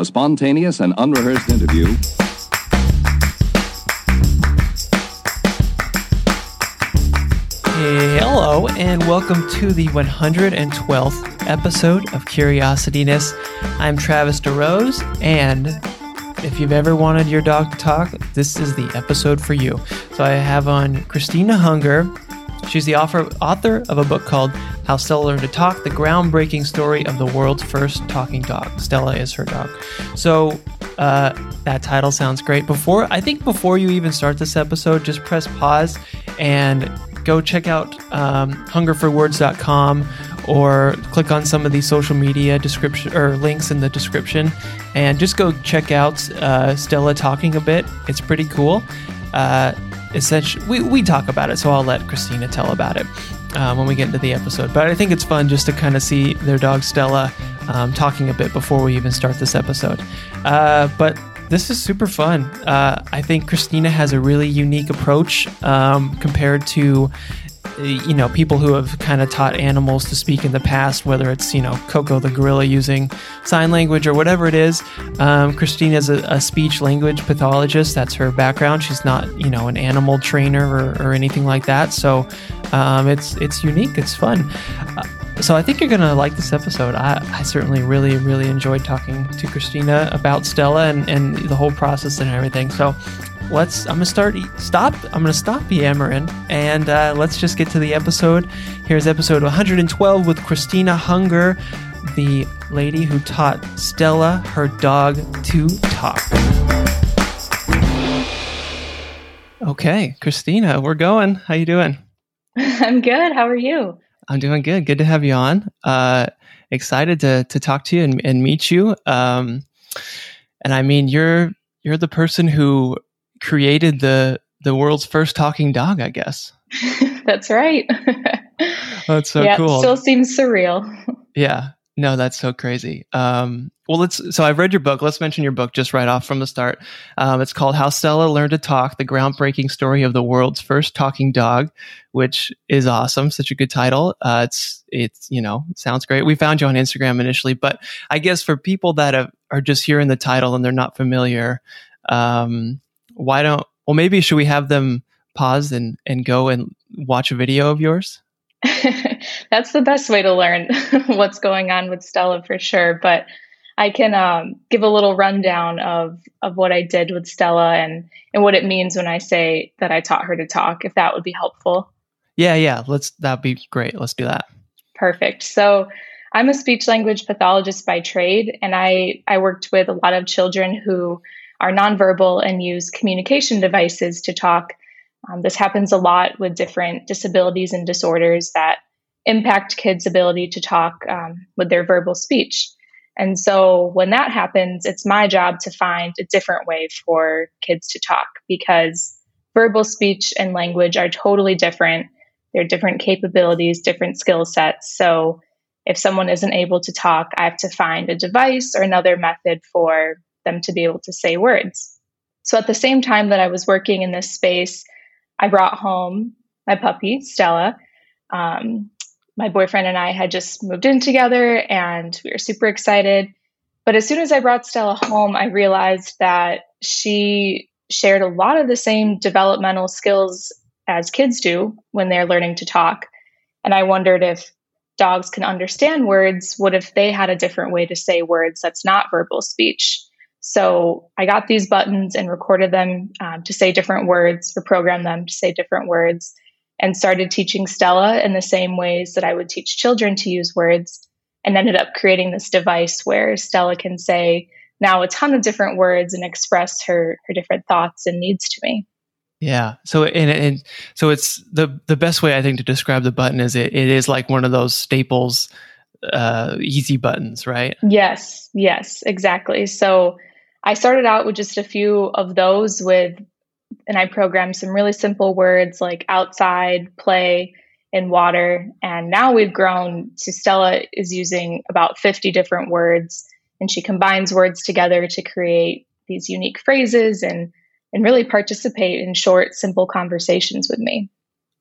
a spontaneous and unrehearsed interview. Hello, and welcome to the 112th episode of Curiosityness. I'm Travis DeRose, and if you've ever wanted your dog to talk, this is the episode for you. So I have on Christina Hunger. She's the author, author of a book called How Stella Learned to Talk, the groundbreaking story of the world's first talking dog. Stella is her dog. So uh, that title sounds great. Before I think before you even start this episode, just press pause and go check out um, hungerforwords.com or click on some of the social media description or links in the description and just go check out uh, Stella talking a bit. It's pretty cool. Uh, essentially, we, we talk about it, so I'll let Christina tell about it uh, when we get into the episode. But I think it's fun just to kind of see their dog Stella um, talking a bit before we even start this episode. Uh, but this is super fun. Uh, I think Christina has a really unique approach um, compared to you know people who have kind of taught animals to speak in the past whether it's you know Koko the gorilla using sign language or whatever it is. Um, christine is a, a, speech language pathologist. That's her background. She's not you know an animal trainer or, or anything like that. So um, it's it's unique. It's fun. Uh, so I think you're gonna like this episode. I, I certainly really really enjoyed talking to Christina about Stella and, and the whole process and everything. So let's I'm gonna start stop I'm gonna stop yammering and uh, let's just get to the episode. Here's episode 112 with Christina Hunger, the lady who taught Stella her dog to talk. Okay, Christina, we're going. How you doing? I'm good. How are you? I'm doing good. Good to have you on. Uh, excited to to talk to you and, and meet you. Um, and I mean, you're you're the person who created the the world's first talking dog, I guess. that's right. that's so yeah, cool. still seems surreal. Yeah. No, that's so crazy. Um, well, let's. So I've read your book. Let's mention your book just right off from the start. Um, it's called "How Stella Learned to Talk: The Groundbreaking Story of the World's First Talking Dog," which is awesome. Such a good title. Uh, it's it's you know sounds great. We found you on Instagram initially, but I guess for people that have, are just hearing the title and they're not familiar, um, why don't well maybe should we have them pause and and go and watch a video of yours? That's the best way to learn what's going on with Stella for sure. But I can um, give a little rundown of of what I did with Stella and and what it means when I say that I taught her to talk. If that would be helpful. Yeah, yeah. Let's that'd be great. Let's do that. Perfect. So I'm a speech language pathologist by trade, and I I worked with a lot of children who are nonverbal and use communication devices to talk. Um, this happens a lot with different disabilities and disorders that impact kids' ability to talk um, with their verbal speech. And so when that happens, it's my job to find a different way for kids to talk because verbal speech and language are totally different. They're different capabilities, different skill sets. So if someone isn't able to talk, I have to find a device or another method for them to be able to say words. So at the same time that I was working in this space, I brought home my puppy, Stella. Um, my boyfriend and I had just moved in together and we were super excited. But as soon as I brought Stella home, I realized that she shared a lot of the same developmental skills as kids do when they're learning to talk. And I wondered if dogs can understand words, what if they had a different way to say words that's not verbal speech? So I got these buttons and recorded them um, to say different words or program them to say different words and started teaching Stella in the same ways that I would teach children to use words and ended up creating this device where Stella can say now a ton of different words and express her her different thoughts and needs to me. Yeah. So and, and so it's the the best way I think to describe the button is it, it is like one of those staples uh easy buttons, right? Yes. Yes, exactly. So I started out with just a few of those with, and I programmed some really simple words like outside, play, and water. And now we've grown to Stella is using about 50 different words, and she combines words together to create these unique phrases and and really participate in short, simple conversations with me.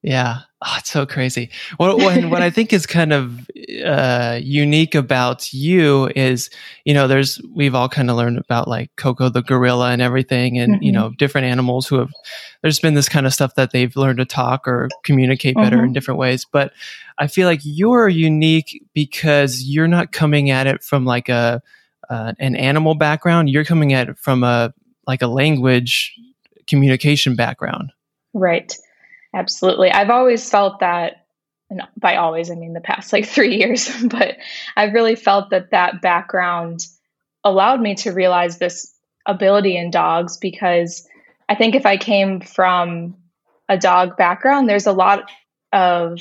Yeah, Oh, it's so crazy. What, what, what I think is kind of uh, unique about you is, you know, there's we've all kind of learned about like Koko the gorilla and everything, and mm-hmm. you know, different animals who have. There's been this kind of stuff that they've learned to talk or communicate better mm-hmm. in different ways, but I feel like you're unique because you're not coming at it from like a uh, an animal background. You're coming at it from a like a language communication background. Right. Absolutely. I've always felt that, and by always, I mean the past like three years, but I've really felt that that background allowed me to realize this ability in dogs because I think if I came from a dog background, there's a lot of,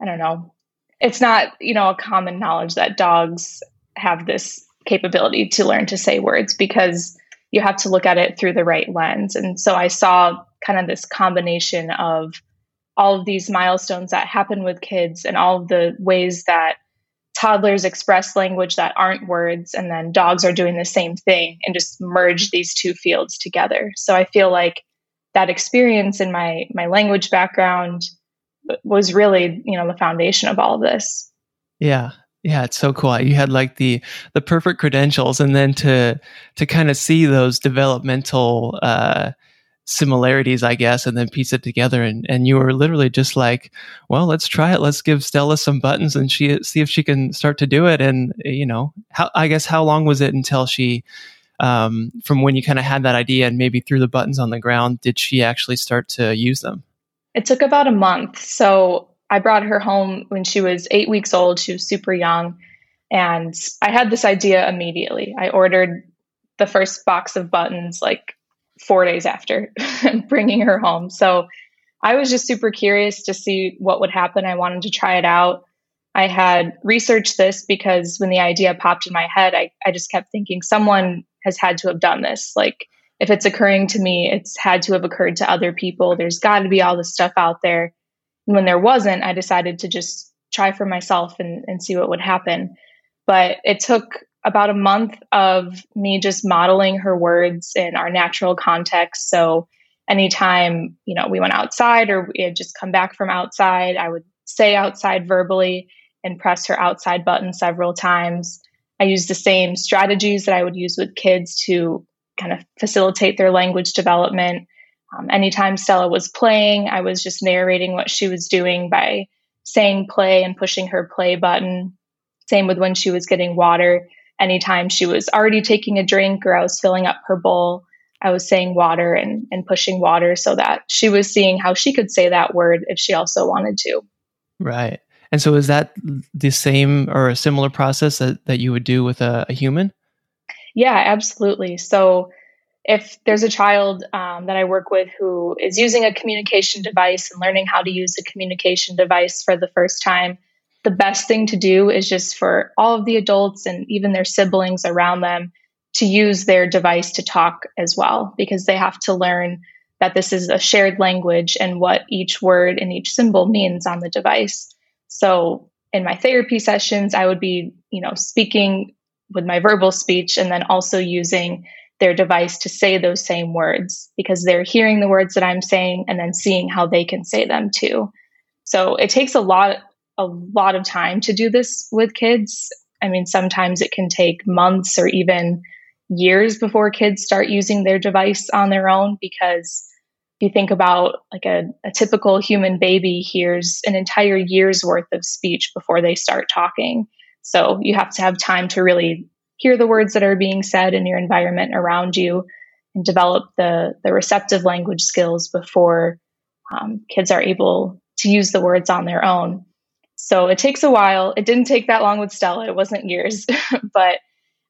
I don't know, it's not, you know, a common knowledge that dogs have this capability to learn to say words because you have to look at it through the right lens. And so I saw kind of this combination of all of these milestones that happen with kids and all of the ways that toddlers express language that aren't words and then dogs are doing the same thing and just merge these two fields together. So i feel like that experience in my my language background was really you know the foundation of all of this. Yeah. Yeah it's so cool. You had like the the perfect credentials and then to to kind of see those developmental uh similarities, I guess, and then piece it together. And, and you were literally just like, well, let's try it. Let's give Stella some buttons and she see if she can start to do it. And, you know, how, I guess, how long was it until she, um, from when you kind of had that idea and maybe threw the buttons on the ground, did she actually start to use them? It took about a month. So I brought her home when she was eight weeks old. She was super young. And I had this idea immediately. I ordered the first box of buttons like four days after bringing her home. So I was just super curious to see what would happen. I wanted to try it out. I had researched this because when the idea popped in my head, I, I just kept thinking someone has had to have done this. Like, if it's occurring to me, it's had to have occurred to other people. There's got to be all this stuff out there. And when there wasn't, I decided to just try for myself and, and see what would happen. But it took about a month of me just modeling her words in our natural context. So anytime, you know, we went outside or we had just come back from outside, I would say outside verbally and press her outside button several times. I used the same strategies that I would use with kids to kind of facilitate their language development. Um, anytime Stella was playing, I was just narrating what she was doing by saying play and pushing her play button. Same with when she was getting water anytime she was already taking a drink or I was filling up her bowl, I was saying water and, and pushing water so that she was seeing how she could say that word if she also wanted to. Right. And so is that the same or a similar process that, that you would do with a, a human? Yeah, absolutely. So if there's a child um, that I work with who is using a communication device and learning how to use a communication device for the first time, the best thing to do is just for all of the adults and even their siblings around them to use their device to talk as well, because they have to learn that this is a shared language and what each word and each symbol means on the device. So in my therapy sessions, I would be, you know, speaking with my verbal speech and then also using their device to say those same words because they're hearing the words that I'm saying and then seeing how they can say them too. So it takes a lot a lot of time to do this with kids. I mean, sometimes it can take months or even years before kids start using their device on their own because if you think about like a, a typical human baby hears an entire year's worth of speech before they start talking. So you have to have time to really hear the words that are being said in your environment around you and develop the, the receptive language skills before um, kids are able to use the words on their own. So it takes a while. It didn't take that long with Stella, it wasn't years, but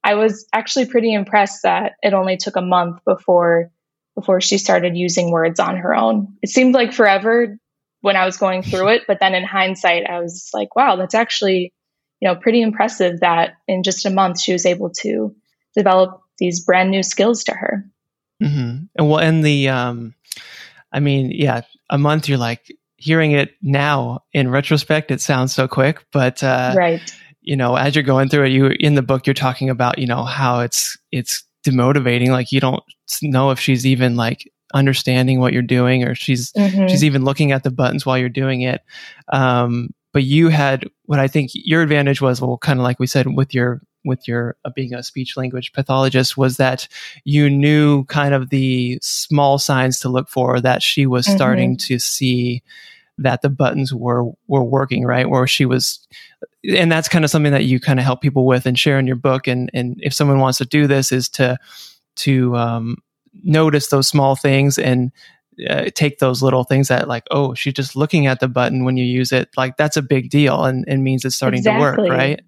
I was actually pretty impressed that it only took a month before before she started using words on her own. It seemed like forever when I was going through it, but then in hindsight I was like, wow, that's actually, you know, pretty impressive that in just a month she was able to develop these brand new skills to her. Mm-hmm. And well, and the, um, I mean, yeah, a month you're like, hearing it now in retrospect, it sounds so quick, but uh, right. You know, as you're going through it, you in the book, you're talking about you know how it's it's demotivating. Like you don't know if she's even like understanding what you're doing or she's mm-hmm. she's even looking at the buttons while you're doing it um, but you had what i think your advantage was well kind of like we said with your with your uh, being a speech language pathologist was that you knew kind of the small signs to look for that she was mm-hmm. starting to see that the buttons were were working right where she was and that's kind of something that you kind of help people with and share in your book and and if someone wants to do this is to to um, notice those small things and uh, take those little things that like oh she's just looking at the button when you use it like that's a big deal and it means it's starting exactly. to work right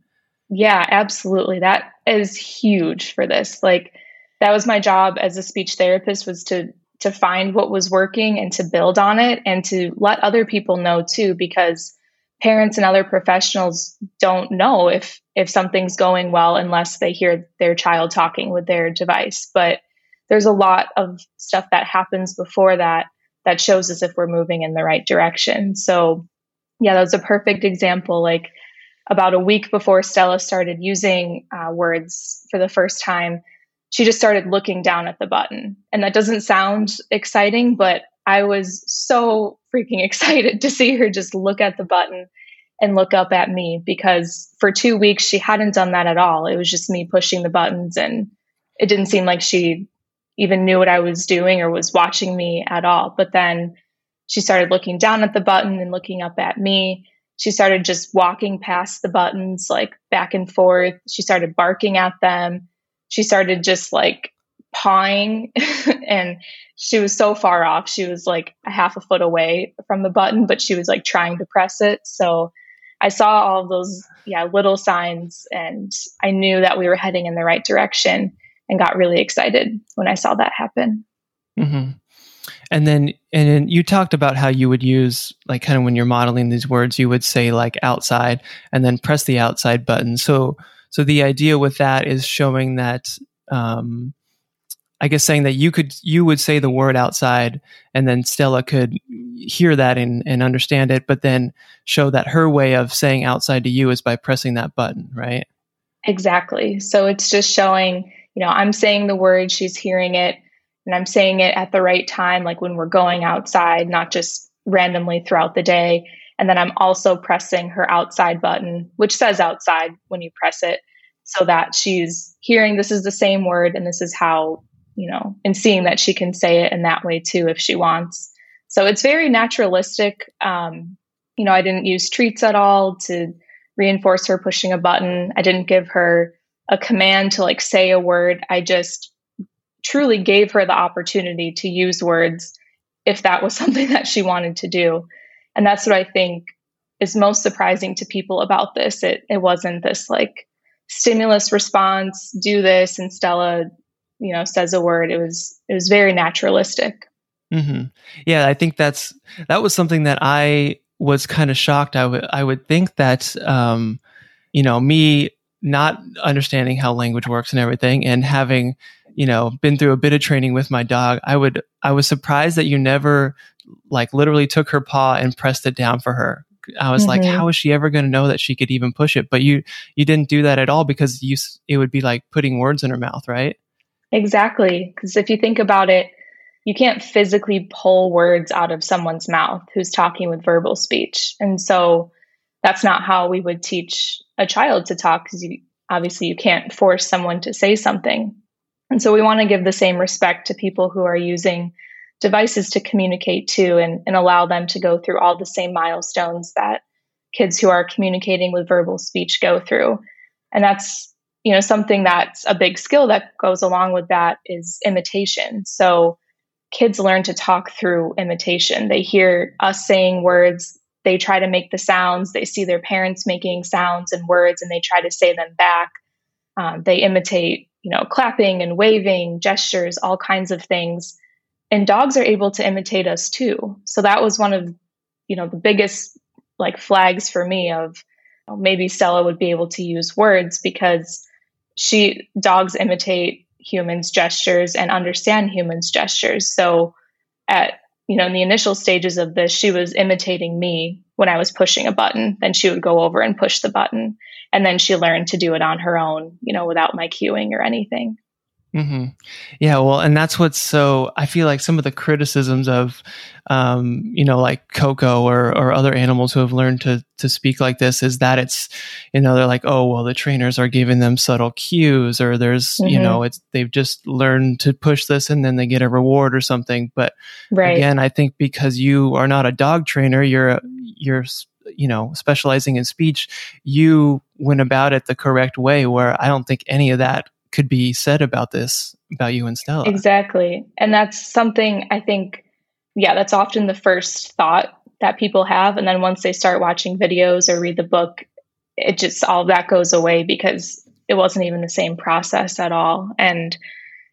yeah absolutely. That is huge for this. Like that was my job as a speech therapist was to to find what was working and to build on it and to let other people know too because parents and other professionals don't know if if something's going well unless they hear their child talking with their device. But there's a lot of stuff that happens before that that shows us if we're moving in the right direction. So yeah that was a perfect example. Like about a week before stella started using uh, words for the first time she just started looking down at the button and that doesn't sound exciting but I was so freaking excited to see her just look at the button and look up at me because for two weeks she hadn't done that at all. It was just me pushing the buttons and it didn't seem like she even knew what I was doing or was watching me at all. But then she started looking down at the button and looking up at me. She started just walking past the buttons, like back and forth. She started barking at them. She started just like pawing and she was so far off. She was like a half a foot away from the button, but she was like trying to press it. So I saw all those, yeah, little signs and I knew that we were heading in the right direction and got really excited when I saw that happen. Mm-hmm. And then, and then you talked about how you would use, like, kind of when you're modeling these words, you would say like outside and then press the outside button. So, so the idea with that is showing that, um, I guess saying that you could you would say the word outside and then Stella could hear that and, and understand it, but then show that her way of saying outside to you is by pressing that button, right? Exactly. So it's just showing, you know, I'm saying the word, she's hearing it, and I'm saying it at the right time, like when we're going outside, not just randomly throughout the day. And then I'm also pressing her outside button, which says outside when you press it, so that she's hearing this is the same word and this is how you know, and seeing that she can say it in that way too if she wants. So it's very naturalistic. Um, you know, I didn't use treats at all to reinforce her pushing a button. I didn't give her a command to like say a word. I just truly gave her the opportunity to use words if that was something that she wanted to do. And that's what I think is most surprising to people about this. It it wasn't this like stimulus response, do this, and Stella you know says a word it was it was very naturalistic mm-hmm. yeah i think that's that was something that i was kind of shocked i would i would think that um you know me not understanding how language works and everything and having you know been through a bit of training with my dog i would i was surprised that you never like literally took her paw and pressed it down for her I was mm-hmm. like, how is she ever going to know that she could even push it? But you, you didn't do that at all because you, it would be like putting words in her mouth, right? Exactly. Because if you think about it, you can't physically pull words out of someone's mouth who's talking with verbal speech. And so that's not how we would teach a child to talk because you, obviously you can't force someone to say something. And so we want to give the same respect to people who are using devices to communicate too and, and allow them to go through all the same milestones that kids who are communicating with verbal speech go through. And that's you know something that's a big skill that goes along with that is imitation. So kids learn to talk through imitation. They hear us saying words they try to make the sounds they see their parents making sounds and words and they try to say them back. Um, they imitate you know clapping and waving gestures all kinds of things. And dogs are able to imitate us too. So that was one of you know the biggest like flags for me of maybe stella would be able to use words because she dogs imitate humans gestures and understand humans gestures. So at you know in the initial stages of this she was imitating me when i was pushing a button then she would go over and push the button. And then she learned to do it on her own you know without my cueing or anything Mm-hmm. Yeah, well, and that's what's so. I feel like some of the criticisms of, um, you know, like Koko or or other animals who have learned to to speak like this is that it's, you know, they're like, oh, well, the trainers are giving them subtle cues, or there's, mm-hmm. you know, it's they've just learned to push this and then they get a reward or something. But right. again, I think because you are not a dog trainer, you're you're you know specializing in speech you went about it the correct way where i don't think any of that could be said about this about you and Stella. Exactly. And that's something I think yeah, that's often the first thought that people have and then once they start watching videos or read the book, it just all that goes away because it wasn't even the same process at all. And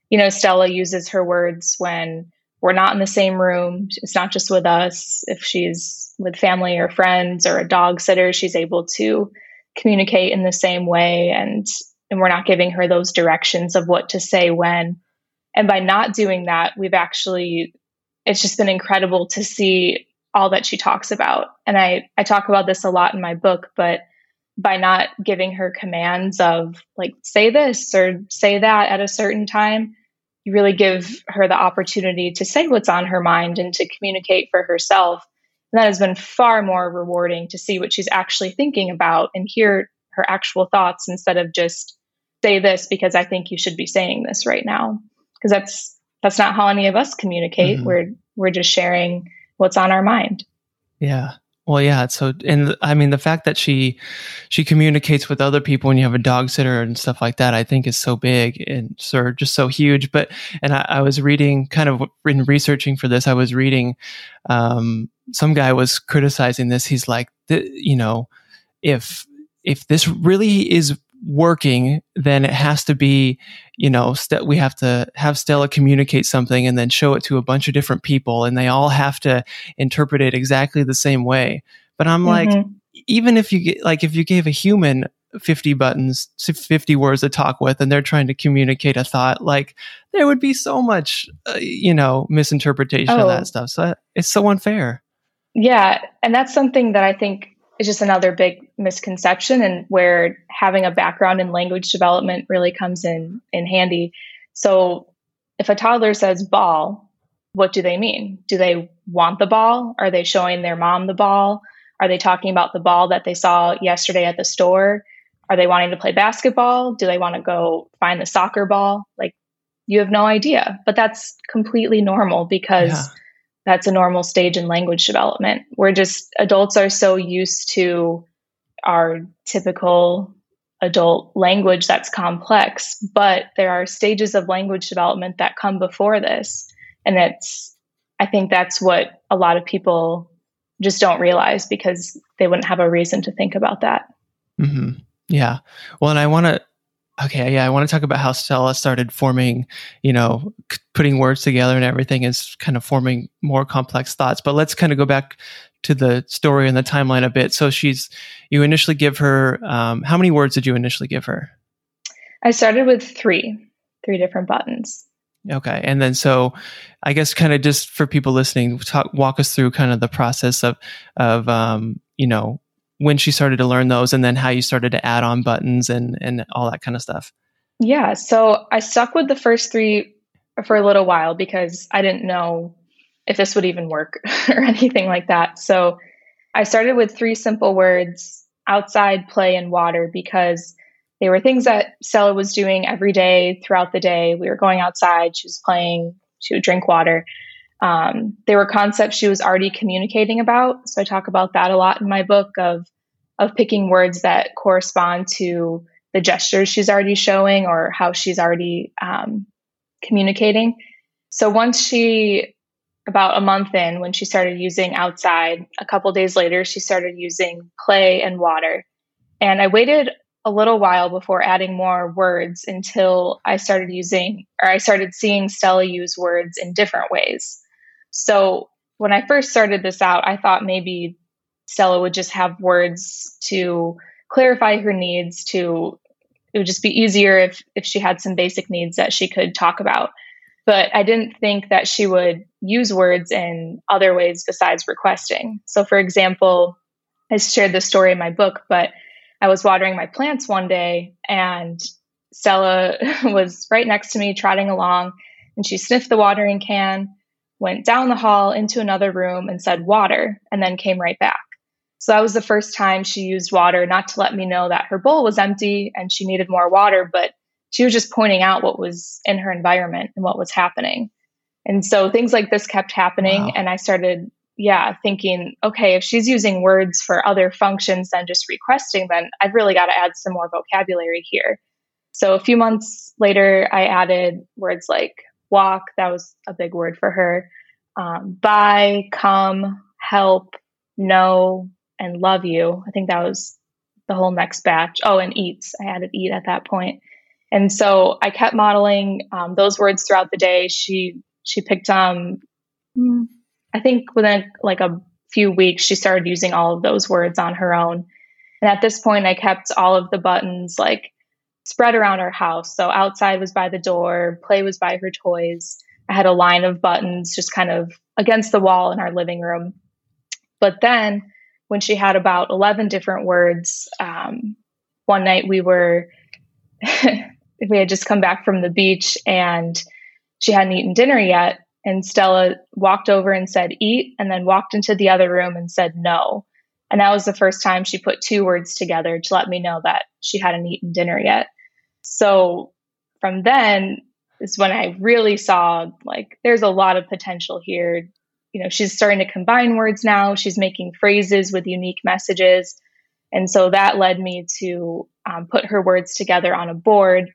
you know, Stella uses her words when we're not in the same room. It's not just with us. If she's with family or friends or a dog sitter, she's able to communicate in the same way and and we're not giving her those directions of what to say when. And by not doing that, we've actually, it's just been incredible to see all that she talks about. And I, I talk about this a lot in my book, but by not giving her commands of like, say this or say that at a certain time, you really give her the opportunity to say what's on her mind and to communicate for herself. And that has been far more rewarding to see what she's actually thinking about and hear her actual thoughts instead of just say this because I think you should be saying this right now. Because that's that's not how any of us communicate. Mm-hmm. We're we're just sharing what's on our mind. Yeah. Well, yeah. So, and I mean, the fact that she she communicates with other people when you have a dog sitter and stuff like that, I think is so big and so just so huge. But and I, I was reading, kind of in researching for this, I was reading. Um, some guy was criticizing this. He's like, you know, if if this really is working, then it has to be, you know, st- we have to have Stella communicate something and then show it to a bunch of different people, and they all have to interpret it exactly the same way. But I'm mm-hmm. like, even if you get, like, if you gave a human 50 buttons, 50 words to talk with, and they're trying to communicate a thought, like, there would be so much, uh, you know, misinterpretation oh. of that oh. stuff. So it's so unfair. Yeah. And that's something that I think is just another big misconception and where having a background in language development really comes in in handy. So if a toddler says ball, what do they mean? Do they want the ball? Are they showing their mom the ball? Are they talking about the ball that they saw yesterday at the store? Are they wanting to play basketball? Do they want to go find the soccer ball? Like you have no idea, but that's completely normal because yeah that's a normal stage in language development. We're just adults are so used to our typical adult language that's complex, but there are stages of language development that come before this. And it's, I think that's what a lot of people just don't realize because they wouldn't have a reason to think about that. Mm-hmm. Yeah. Well, and I want to okay, yeah, I want to talk about how Stella started forming, you know, c- putting words together and everything is kind of forming more complex thoughts. But let's kind of go back to the story and the timeline a bit. So she's, you initially give her, um, how many words did you initially give her? I started with three, three different buttons. Okay. And then so I guess kind of just for people listening, talk, walk us through kind of the process of, of, um, you know, when she started to learn those and then how you started to add on buttons and and all that kind of stuff. Yeah so i stuck with the first three for a little while because i didn't know if this would even work or anything like that. So i started with three simple words outside play and water because they were things that stella was doing every day throughout the day. We were going outside she was playing she would drink water um, they were concepts she was already communicating about. So I talk about that a lot in my book of of picking words that correspond to the gestures she's already showing or how she's already um, communicating. So once she, about a month in, when she started using outside, a couple days later, she started using play and water. And I waited a little while before adding more words until I started using or I started seeing Stella use words in different ways. So when I first started this out, I thought maybe Stella would just have words to clarify her needs to it would just be easier if if she had some basic needs that she could talk about. But i didn't think that she would use words in other ways besides requesting. So for example i shared this story in my book but i was watering my plants one day and Stella was right next to me, trotting along, and she sniffed the watering can, went down the hall into another room and said water, and then came right back. So that was the first time she used water, not to let me know that her bowl was empty and she needed more water, but she was just pointing out what was in her environment and what was happening. And so things like this kept happening. Wow. And I started, yeah, thinking, okay, if she's using words for other functions than just requesting, then I've really got to add some more vocabulary here. So a few months later, I added words like walk, that was a big word for her, um, bye, come, help, no, and love you. I think that was the whole next batch. Oh, and eats. I added eat at that point. And so I kept modeling um, those words throughout the day. She she picked um I think within like a few weeks she started using all of those words on her own. And at this point I kept all of the buttons like spread around our house. So outside was by the door, play was by her toys. I had a line of buttons just kind of against the wall in our living room. But then when she had about 11 different words, um, one night we were, we had just come back from the beach and she hadn't eaten dinner yet. And Stella walked over and said, eat, and then walked into the other room and said, no. And that was the first time she put two words together to let me know that she hadn't eaten dinner yet. So from then is when I really saw like there's a lot of potential here. You know, she's starting to combine words now, she's making phrases with unique messages. And so that led me to um, put her words together on a board.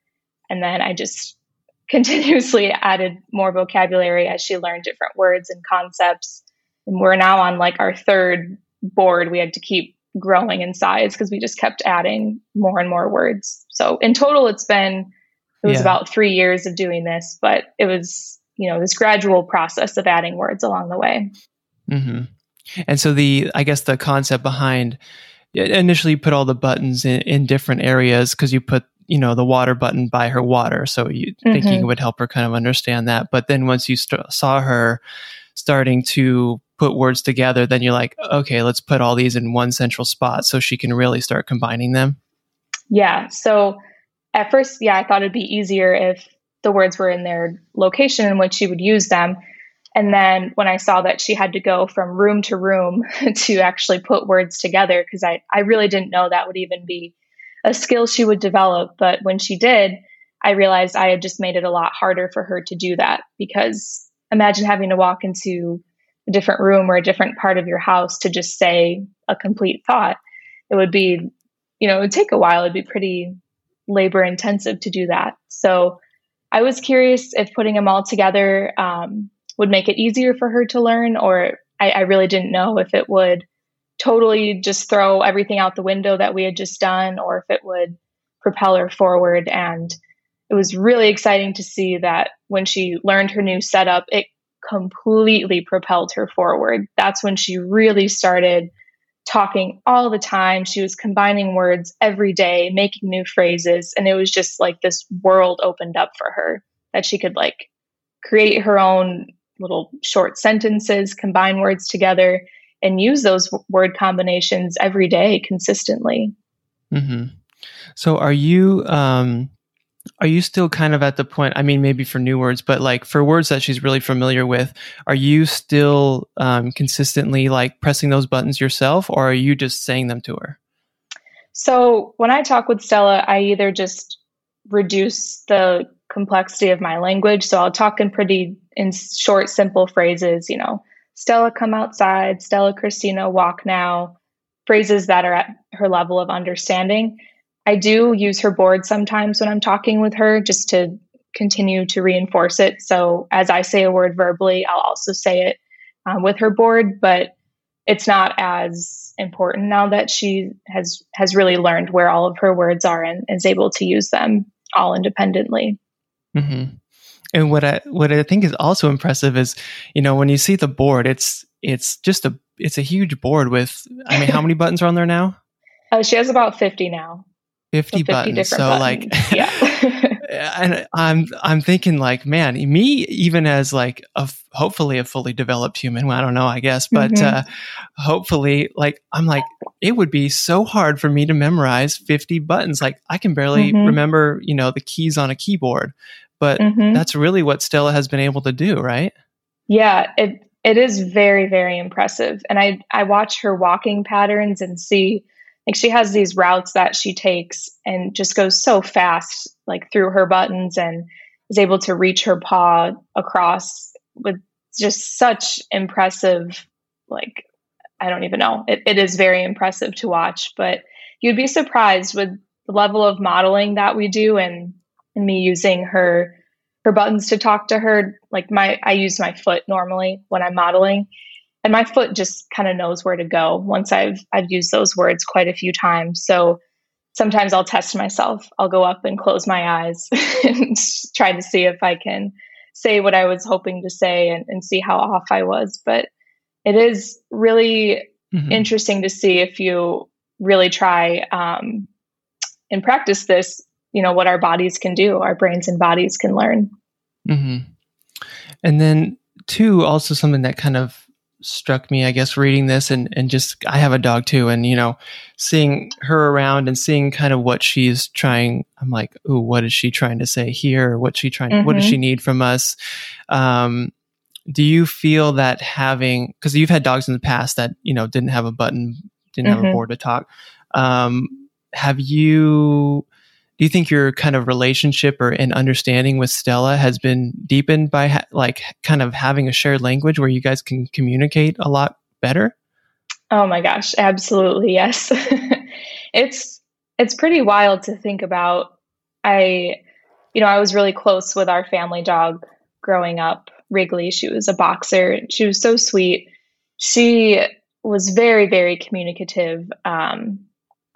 And then I just continuously added more vocabulary as she learned different words and concepts. And we're now on like our third board. We had to keep growing in size because we just kept adding more and more words. So in total, it's been, it was yeah. about three years of doing this, but it was, you know, this gradual process of adding words along the way. Mm-hmm. And so the, I guess the concept behind initially you put all the buttons in, in different areas because you put you know the water button by her water so you mm-hmm. thinking it would help her kind of understand that but then once you st- saw her starting to put words together then you're like okay let's put all these in one central spot so she can really start combining them yeah so at first yeah i thought it'd be easier if the words were in their location in which she would use them and then when I saw that she had to go from room to room to actually put words together, because I, I really didn't know that would even be a skill she would develop. But when she did, I realized I had just made it a lot harder for her to do that because imagine having to walk into a different room or a different part of your house to just say a complete thought. It would be, you know, it would take a while. It'd be pretty labor intensive to do that. So I was curious if putting them all together um, would make it easier for her to learn, or I, I really didn't know if it would totally just throw everything out the window that we had just done or if it would propel her forward. And it was really exciting to see that when she learned her new setup, it completely propelled her forward. That's when she really started talking all the time. She was combining words every day, making new phrases. And it was just like this world opened up for her that she could like create her own little short sentences, combine words together and use those word combinations every day consistently. Mm-hmm. So are you um, are you still kind of at the point? I mean, maybe for new words, but like for words that she's really familiar with, are you still um, consistently like pressing those buttons yourself, or are you just saying them to her? So when I talk with Stella, I either just reduce the complexity of my language. So I'll talk in pretty in short, simple phrases. You know, Stella, come outside, Stella, Christina, walk now, phrases that are at her level of understanding. I do use her board sometimes when I'm talking with her just to continue to reinforce it. So as I say a word verbally, I'll also say it um, with her board, but it's not as important now that she has has really learned where all of her words are and is able to use them all independently. Mm-hmm. And what I what I think is also impressive is, you know, when you see the board, it's it's just a it's a huge board with I mean, how many buttons are on there now? Uh, she has about fifty now. 50, 50 buttons. So buttons. like yeah. and I'm I'm thinking like, man, me even as like a hopefully a fully developed human. Well, I don't know, I guess, but mm-hmm. uh, hopefully, like I'm like it would be so hard for me to memorize 50 buttons. Like I can barely mm-hmm. remember, you know, the keys on a keyboard. But mm-hmm. that's really what Stella has been able to do, right? Yeah, it it is very very impressive, and I I watch her walking patterns and see like she has these routes that she takes and just goes so fast like through her buttons and is able to reach her paw across with just such impressive like i don't even know. It, it is very impressive to watch but you'd be surprised with the level of modeling that we do and and me using her her buttons to talk to her. Like my i use my foot normally when i'm modeling and my foot just kind of knows where to go once I've I've used those words quite a few times. So sometimes I'll test myself. I'll go up and close my eyes and try to see if I can say what I was hoping to say and, and see how off I was. But it is really mm-hmm. interesting to see if you really try um, and practice this, you know, what our bodies can do, our brains and bodies can learn. Mm-hmm. And then, two, also something that kind of struck me, I guess, reading this and, and just, I have a dog too. And, you know, seeing her around and seeing kind of what she's trying, I'm like, ooh, what is she trying to say here? What's she trying, mm-hmm. what does she mm-hmm. need from us? Um, do you feel that having, cause you've had dogs in the past that, you know, didn't have a button, didn't mm-hmm. have a mm-hmm. board to talk. Um, have you, do you think your kind of relationship or and understanding with Stella has been deepened by ha- like kind of having a shared language where you guys can communicate a lot better? Oh my gosh, absolutely yes. it's it's pretty wild to think about. I you know, I was really close with our family dog growing up, Wrigley. She was a boxer. She was so sweet. She was very very communicative. Um,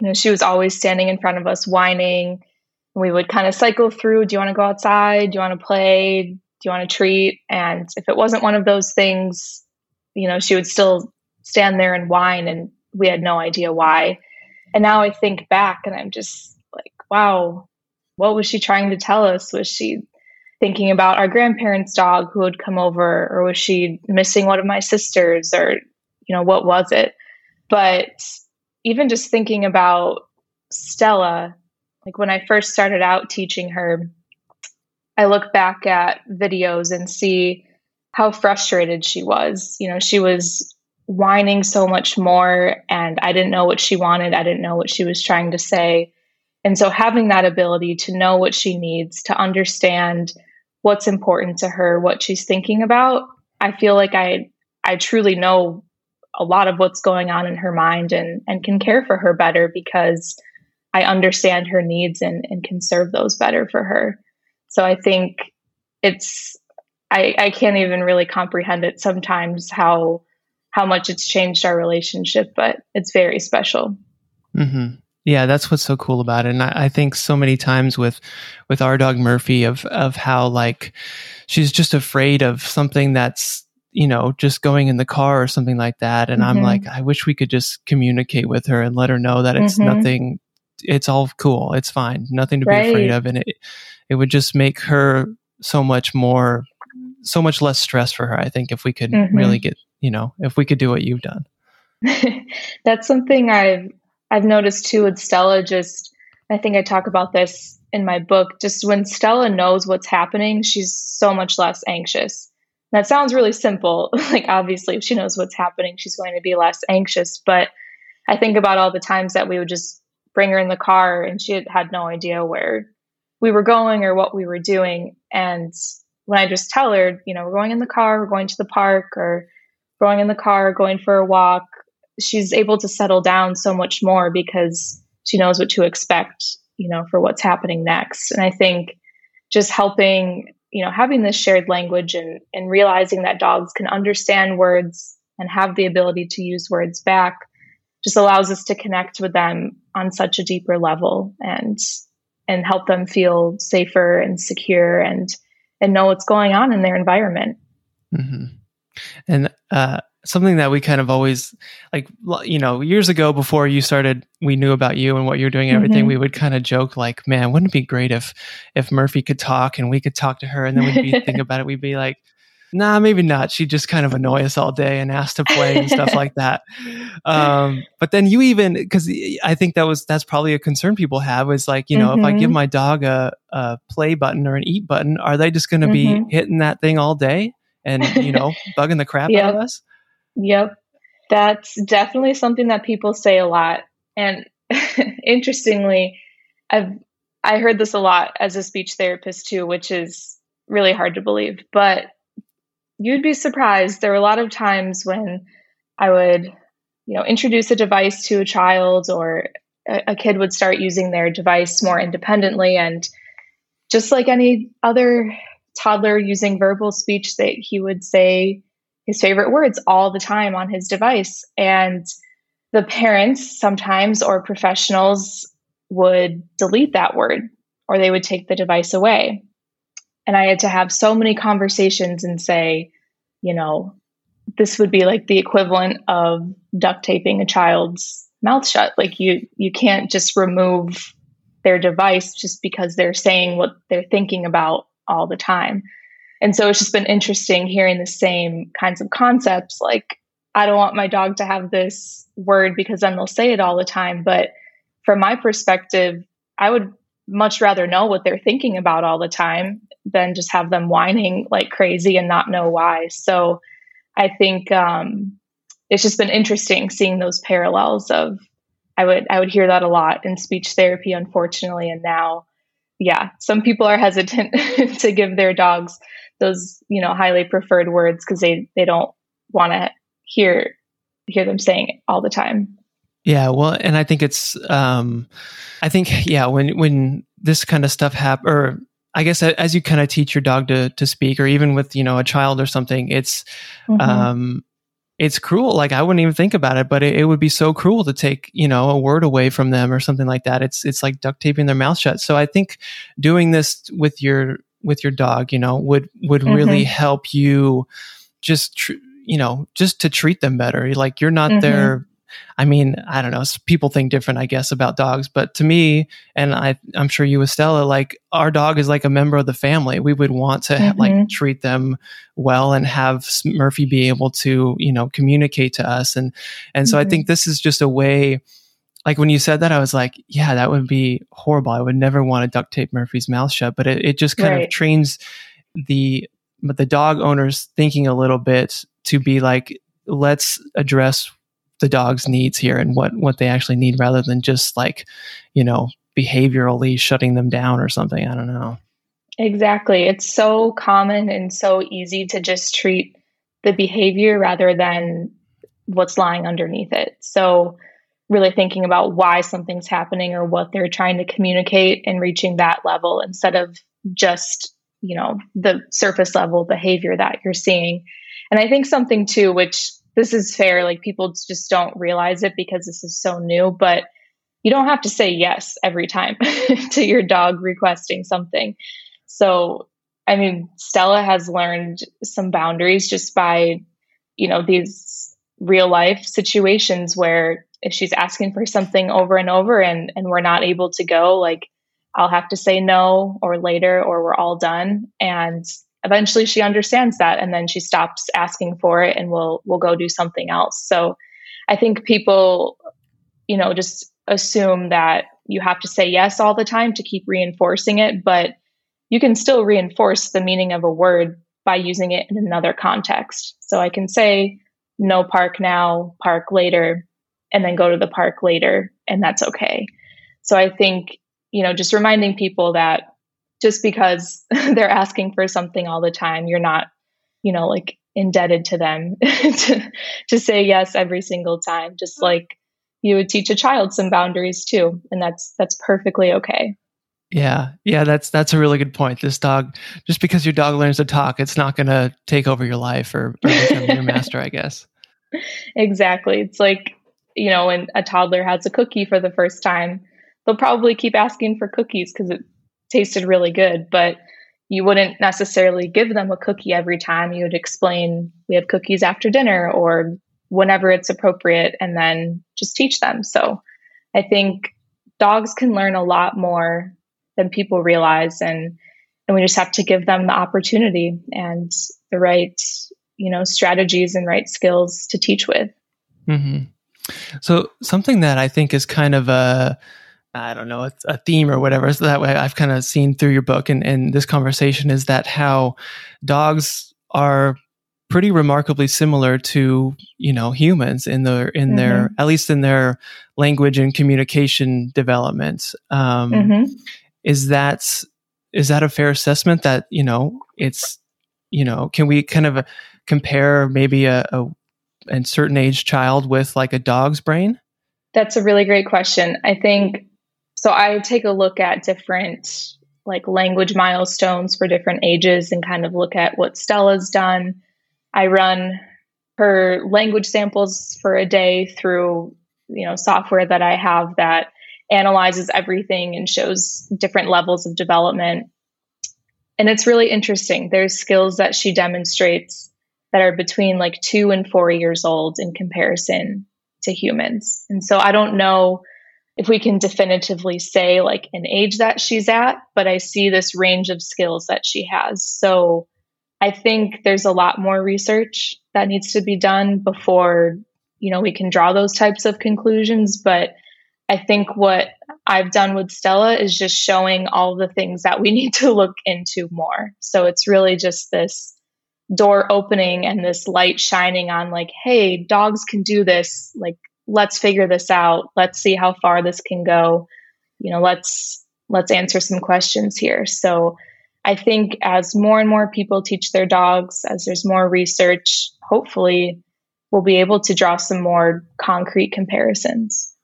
you know, she was always standing in front of us whining we would kind of cycle through do you want to go outside do you want to play do you want to treat? And if it wasn't one of those things you know she would still stand there and whine and we had no idea why. And now i think back and i'm just like wow what was she trying to tell us? Was she thinking about our grandparents dog who would come over or was she missing one of my sisters or you know what was it? But even just thinking about stella like when I first started out teaching her, I look back at videos and see how frustrated she was. You know, she was whining so much more, and I didn't know what she wanted. I didn't know what she was trying to say. And so, having that ability to know what she needs, to understand what's important to her, what she's thinking about, I feel like I I truly know a lot of what's going on in her mind and and can care for her better because I understand her needs and, and can serve those better for her. So I think it's I, I can't even really comprehend it sometimes how how much it's changed our relationship, but it's very special. Mm-hmm. Yeah, that's what's so cool about it. And I, I, think so many times with with our dog Murphy of of how like she's just afraid of something that's you know just going in the car or something like that. And mm-hmm. I'm like, I wish we could just communicate with her and let her know that it's mm-hmm. nothing it's all cool. It's fine. Nothing to right. be afraid of. And it, it would just make her so much more, so much less stress for her. I think if we could mm-hmm. really get, you know, if we could do what you've done. That's something I've, I've noticed too with Stella. Just, I think I talk about this in my book. Just when Stella knows what's happening, she's so much less anxious. That sounds really simple. like, obviously, if she knows what's happening, she's going to be less anxious. But I think about all the times that we would just bring her in the car and she had no idea where we were going or what we were doing. And when I just tell her, you know, we're going in the car, we're going to the park or going in the car, going for a walk, she's able to settle down so much more because she knows what to expect, you know, for what's happening next. And I think just helping, you know, having this shared language and, and realizing that dogs can understand words and have the ability to use words back just allows us to connect with them on such a deeper level and and help them feel safer and secure and and know what's going on in their environment. Mm-hmm. And uh, something that we kind of always like you know years ago before you started we knew about you and what you're doing and everything mm-hmm. we would kind of joke like man wouldn't it be great if if murphy could talk and we could talk to her and then we'd be think about it we'd be like nah maybe not she'd just kind of annoy us all day and ask to play and stuff like that um, but then you even because i think that was that's probably a concern people have is like you know mm-hmm. if i give mm-hmm. my dog a, a play button or an eat button are they just going to mm-hmm. be hitting that thing all day and you know bugging the crap yep. out of us Yep. That's definitely something that people say a lot. And interestingly, I've I heard this a lot as a speech therapist too, which is really hard to believe. But you'd be surprised. There were a lot of times when I would, you know, introduce a device to a child or a, a kid would start using their device more independently and just like any other toddler using verbal speech that he would say his favorite words all the time on his device. And the parents sometimes or professionals would delete that word or they would take the device away. And I had to have so many conversations and say, you know, this would be like the equivalent of duct taping a child's mouth shut. Like you you can't just remove their device just because they're saying what they're thinking about all the time. And so it's just been interesting hearing the same kinds of concepts. Like, I don't want my dog to have this word because then they'll say it all the time. But from my perspective, I would much rather know what they're thinking about all the time than just have them whining like crazy and not know why. So I think um, it's just been interesting seeing those parallels of I would I would hear that a lot in speech therapy, unfortunately, and now, yeah, some people are hesitant to give their dogs those you know highly preferred words because they they don't want to hear hear them saying it all the time yeah well and i think it's um i think yeah when when this kind of stuff happen or i guess as you kind of teach your dog to to speak or even with you know a child or something it's mm-hmm. um it's cruel like i wouldn't even think about it but it, it, would be so cruel to take you know a word away from them or something like that it's it's like duct taping their mouth shut so i think doing this with your with your dog, you know, would would mm-hmm. really help you just tr- you know, just to treat them better. Like you're not mm-hmm. there I mean, I don't know. People think different, I guess, about dogs, but to me, and I, I'm sure you, Estella, like our dog is like a member of the family. We would want to mm-hmm. like treat them well and have Murphy be able to, you know, communicate to us. And and so mm-hmm. I think this is just a way like when you said that, I was like, yeah, that would be horrible. I would never want to duct tape Murphy's mouth shut. But it, it just kind right. of trains the but the dog owners thinking a little bit to be like, let's address the dog's needs here and what what they actually need rather than just like, you know, behaviorally shutting them down or something. I don't know. Exactly. It's so common and so easy to just treat the behavior rather than what's lying underneath it. So really thinking about why something's happening or what they're trying to communicate and reaching that level instead of just you know the surface level behavior that you're seeing and i think something too which this is fair. Like people just don't realize it because this is so new but you don't have to say yes every time to your dog requesting something. So i mean stella has learned some boundaries just by you know these real life situations where if she's asking for something over and over and and we're not able to go like i'll have to say no or later or we're all done. And eventually she understands that and then she stops asking for it and we'll we'll go do something else so i think people you know just assume that you have to say yes all the time to keep reinforcing it but you can still reinforce the meaning of a word by using it in another context so i can say no park now park later and then go to the park later and that's okay. So I think, you know, just reminding people that just because they're asking for something all the time, you're not, you know, like indebted to them to, to say yes every single time. Just mm-hmm. like you would teach a child some boundaries too. And that's that's perfectly okay. Yeah, yeah, that's that's a really good point. This dog, just because your dog learns to talk, it's not going to take over your life or, or become your master, I guess. Exactly. It's like you know, when a toddler has a cookie for the first time, they'll probably keep asking for cookies because it tasted really good. But you wouldn't necessarily give them a cookie every time. You would explain, we have cookies after dinner or whenever it's appropriate, and then just teach them. So I think dogs can learn a lot more than people realize. And, and we just have to give them the opportunity and the right, you know, strategies and right skills to teach with. Mm-hmm. So something that I think is kind of a, I don't know, a, a theme or whatever. So that way I've kind of seen through your book and, and this conversation is that how dogs are pretty remarkably similar to, you know, humans in their, in mm-hmm. their, at least in their language and communication development. Um, mm-hmm. Is that, is that a fair assessment that, you know, it's, you know, can we kind of compare maybe a, a, a certain age child with like a dog's brain? That's a really great question. I think so I take a look at different like language milestones for different ages and kind of look at what Stella's done. I run her language samples for a day through, you know, software that I have that analyzes everything and shows different levels of development. And it's really interesting. There's skills that she demonstrates that are between like 2 and 4 years old in comparison to humans. And so I don't know if we can definitively say like an age that she's at, but I see this range of skills that she has. So I think there's a lot more research that needs to be done before, you know, we can draw those types of conclusions. But I think what I've done with Stella is just showing all the things that we need to look into more. So it's really just this door opening and this light shining on like, hey, dogs can do this. Like let's figure this out. Let's see how far this can go. You know, let's let's answer some questions here. So I think as more and more people teach their dogs, as there's more research, hopefully we'll be able to draw some more concrete comparisons.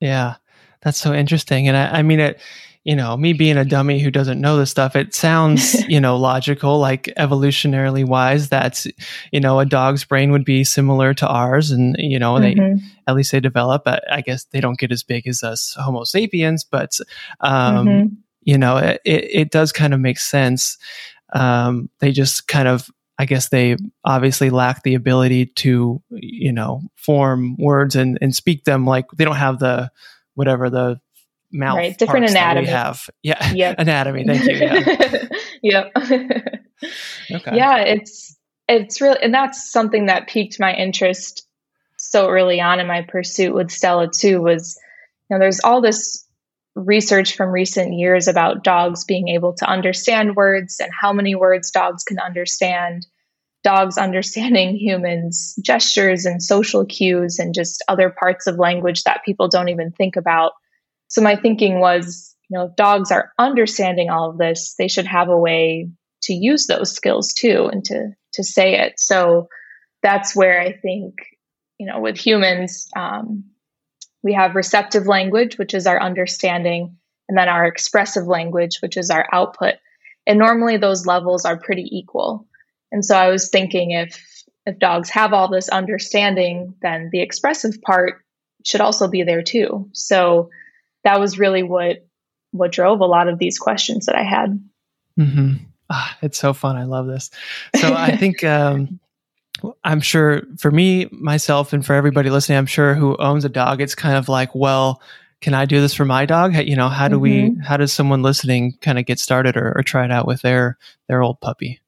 Yeah, that's so interesting. And I, I mean, it, you know, me being a dummy who doesn't know this stuff, it sounds, you know, logical, like evolutionarily wise, that's, you know, a dog's brain would be similar to ours. And, you know, mm-hmm. they, at least they develop, I guess they don't get as big as us Homo sapiens, but, um, mm-hmm. you know, it, it does kind of make sense. Um, they just kind of, I guess they obviously lack the ability to, you know, form words and, and speak them like they don't have the, whatever the mouth right. different anatomy we have yeah yep. anatomy thank you yeah yep okay. yeah it's it's really and that's something that piqued my interest so early on in my pursuit with stella too was you know there's all this research from recent years about dogs being able to understand words and how many words dogs can understand dogs understanding humans gestures and social cues and just other parts of language that people don't even think about so my thinking was, you know, if dogs are understanding all of this, they should have a way to use those skills too and to to say it. So that's where I think, you know, with humans, um, we have receptive language, which is our understanding, and then our expressive language, which is our output. And normally those levels are pretty equal. And so I was thinking if if dogs have all this understanding, then the expressive part should also be there too. So that was really what what drove a lot of these questions that I had. Mm-hmm. Ah, it's so fun. I love this. So I think um, I'm sure for me, myself, and for everybody listening, I'm sure who owns a dog, it's kind of like, well, can I do this for my dog? You know, how do mm-hmm. we? How does someone listening kind of get started or, or try it out with their their old puppy?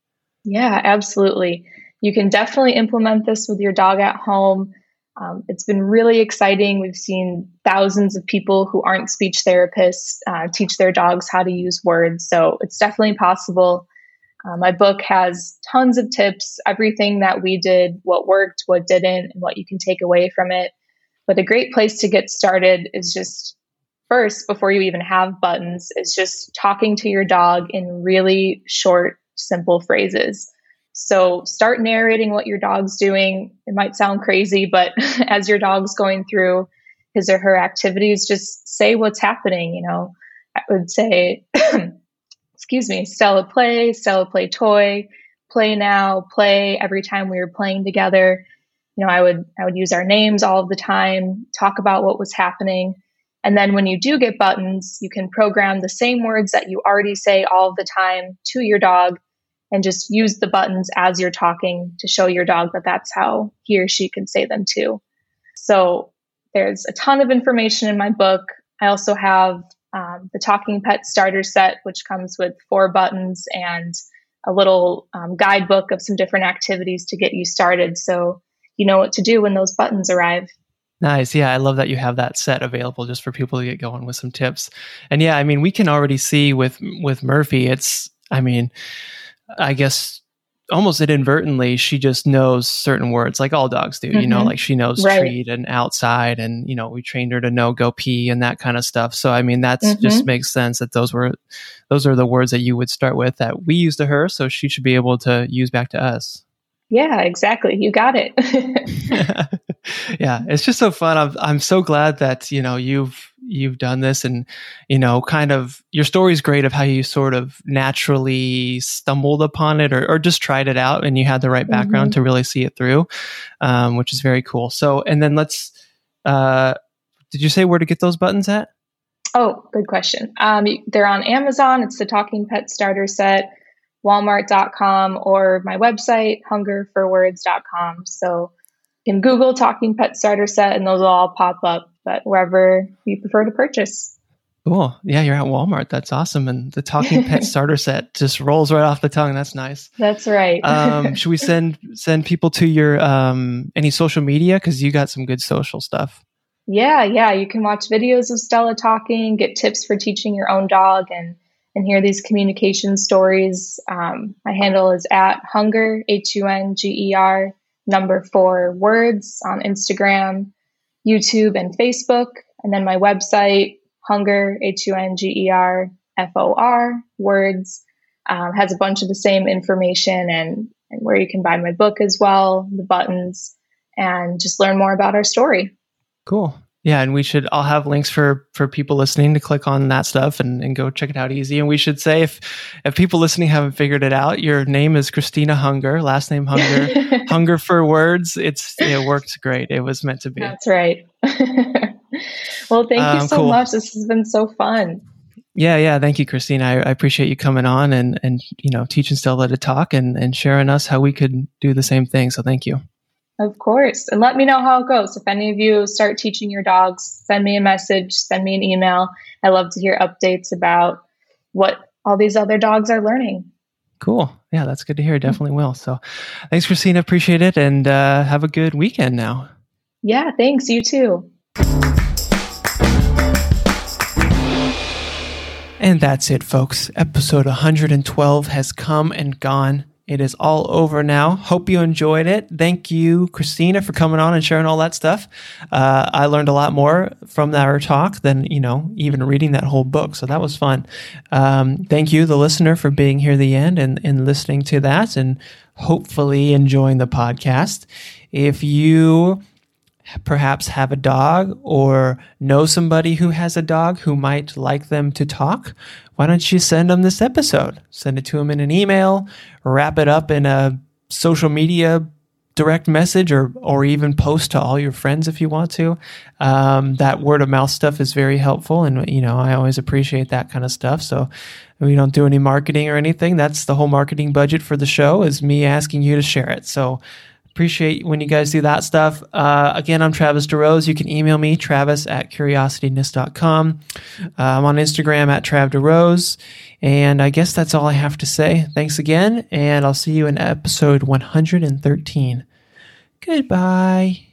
Yeah, absolutely. You can definitely implement this with your dog at home. Um, it's been really exciting. We've seen thousands of people who aren't speech therapists uh, teach their dogs how to use words. So it's definitely possible. Uh, my book has tons of tips, everything that we did, what worked, what didn't, and what you can take away from it. But a great place to get started is just first, before you even have buttons, is just talking to your dog in really short, simple phrases. So start narrating what your dog's doing. It might sound crazy, but as your dog's going through his or her activities, just say what's happening. You know, I would say, excuse me, Stella play, Stella play toy, play now, play every time we were playing together. You know, I would I would use our names all the time, talk about what was happening. And then when you do get buttons, you can program the same words that you already say all the time to your dog and just use the buttons as you're talking to show your dog that that's how he or she can say them too. So there's a ton of information in my book. I also have um, the Talking Pet Starter Set, which comes with four buttons and a little um, guidebook of some different activities to get you started so you know what to do when those buttons arrive. Nice. Yeah, I love that you have that set available just for people to get going with some tips. And yeah, I mean, we can already see with with Murphy, it's I mean, I guess almost inadvertently she just knows certain words like all dogs do mm-hmm. you know mm-hmm. like she knows right. treat and outside and you know we trained her to know go pee and that kind of stuff so i mean that's mm-hmm. just makes sense that those were those are the words that you would start with that we use to her so she should be able to use back to us yeah exactly you got it yeah it's just so fun I'm, I'm so glad that you know you've you've done this and you know kind of your story's great of how you sort of naturally stumbled upon it or, or just tried it out and you had the right background mm-hmm. to really see it through um, which is very cool. So and then let's uh, did you say where to get those buttons at? Oh good question. Um, they're on amazon. It's the talking pet starter set walmart.com or my website hungerforwords.com so you can google talking pet starter set and those will all pop up but wherever you prefer to purchase. Cool. Yeah, you're at Walmart. That's awesome. And the talking pet starter set just rolls right off the tongue. That's nice. That's right. um, should we send send people to your um, any social media because you got some good social stuff? Yeah, yeah. You can watch videos of Stella talking, get tips for teaching your own dog, and and hear these communication stories. Um, my handle is at hunger h u n g e r number four words on Instagram. YouTube and Facebook, and then my website, Hunger, H U N G E R F O R, words, um, has a bunch of the same information and, and where you can buy my book as well, the buttons, and just learn more about our story. Cool. Yeah, and we should all have links for for people listening to click on that stuff and, and go check it out easy. And we should say if if people listening haven't figured it out, your name is Christina Hunger, last name Hunger, Hunger for words. It's it worked great. It was meant to be. That's right. well, thank um, you so cool. much. This has been so fun. Yeah, yeah. Thank you, Christina. I, I, appreciate you coming on and and you know teaching Stella to talk and and sharing us how we could do the same thing. So thank you. Of course. And let me know how it goes. If any of you start teaching your dogs, send me a message, send me an email. I love to hear updates about what all these other dogs are learning. Cool. Yeah, that's good to hear. Definitely will. So thanks, Christina. Appreciate it. And uh, have a good weekend now. Yeah, thanks. You too. And that's it, folks. Episode 112 has come and gone. It is all over now. Hope you enjoyed it. Thank you, Christina, for coming on and sharing all that stuff. Uh, I learned a lot more from our talk than, you know, even reading that whole book. So that was fun. Um, thank you, the listener, for being here the end and, and listening to that and hopefully enjoying the podcast. If you perhaps have a dog or know somebody who has a dog who might like them to talk, why don't you send them this episode? Send it to them in an email, wrap it up in a social media direct message or or even post to all your friends if you want to. Um, that word of mouth stuff is very helpful, and you know I always appreciate that kind of stuff. So we don't do any marketing or anything. That's the whole marketing budget for the show is me asking you to share it. So Appreciate when you guys do that stuff. Uh, again, I'm Travis DeRose. You can email me, travis at curiosityness.com. Uh, I'm on Instagram at Trav DeRose. And I guess that's all I have to say. Thanks again, and I'll see you in episode 113. Goodbye.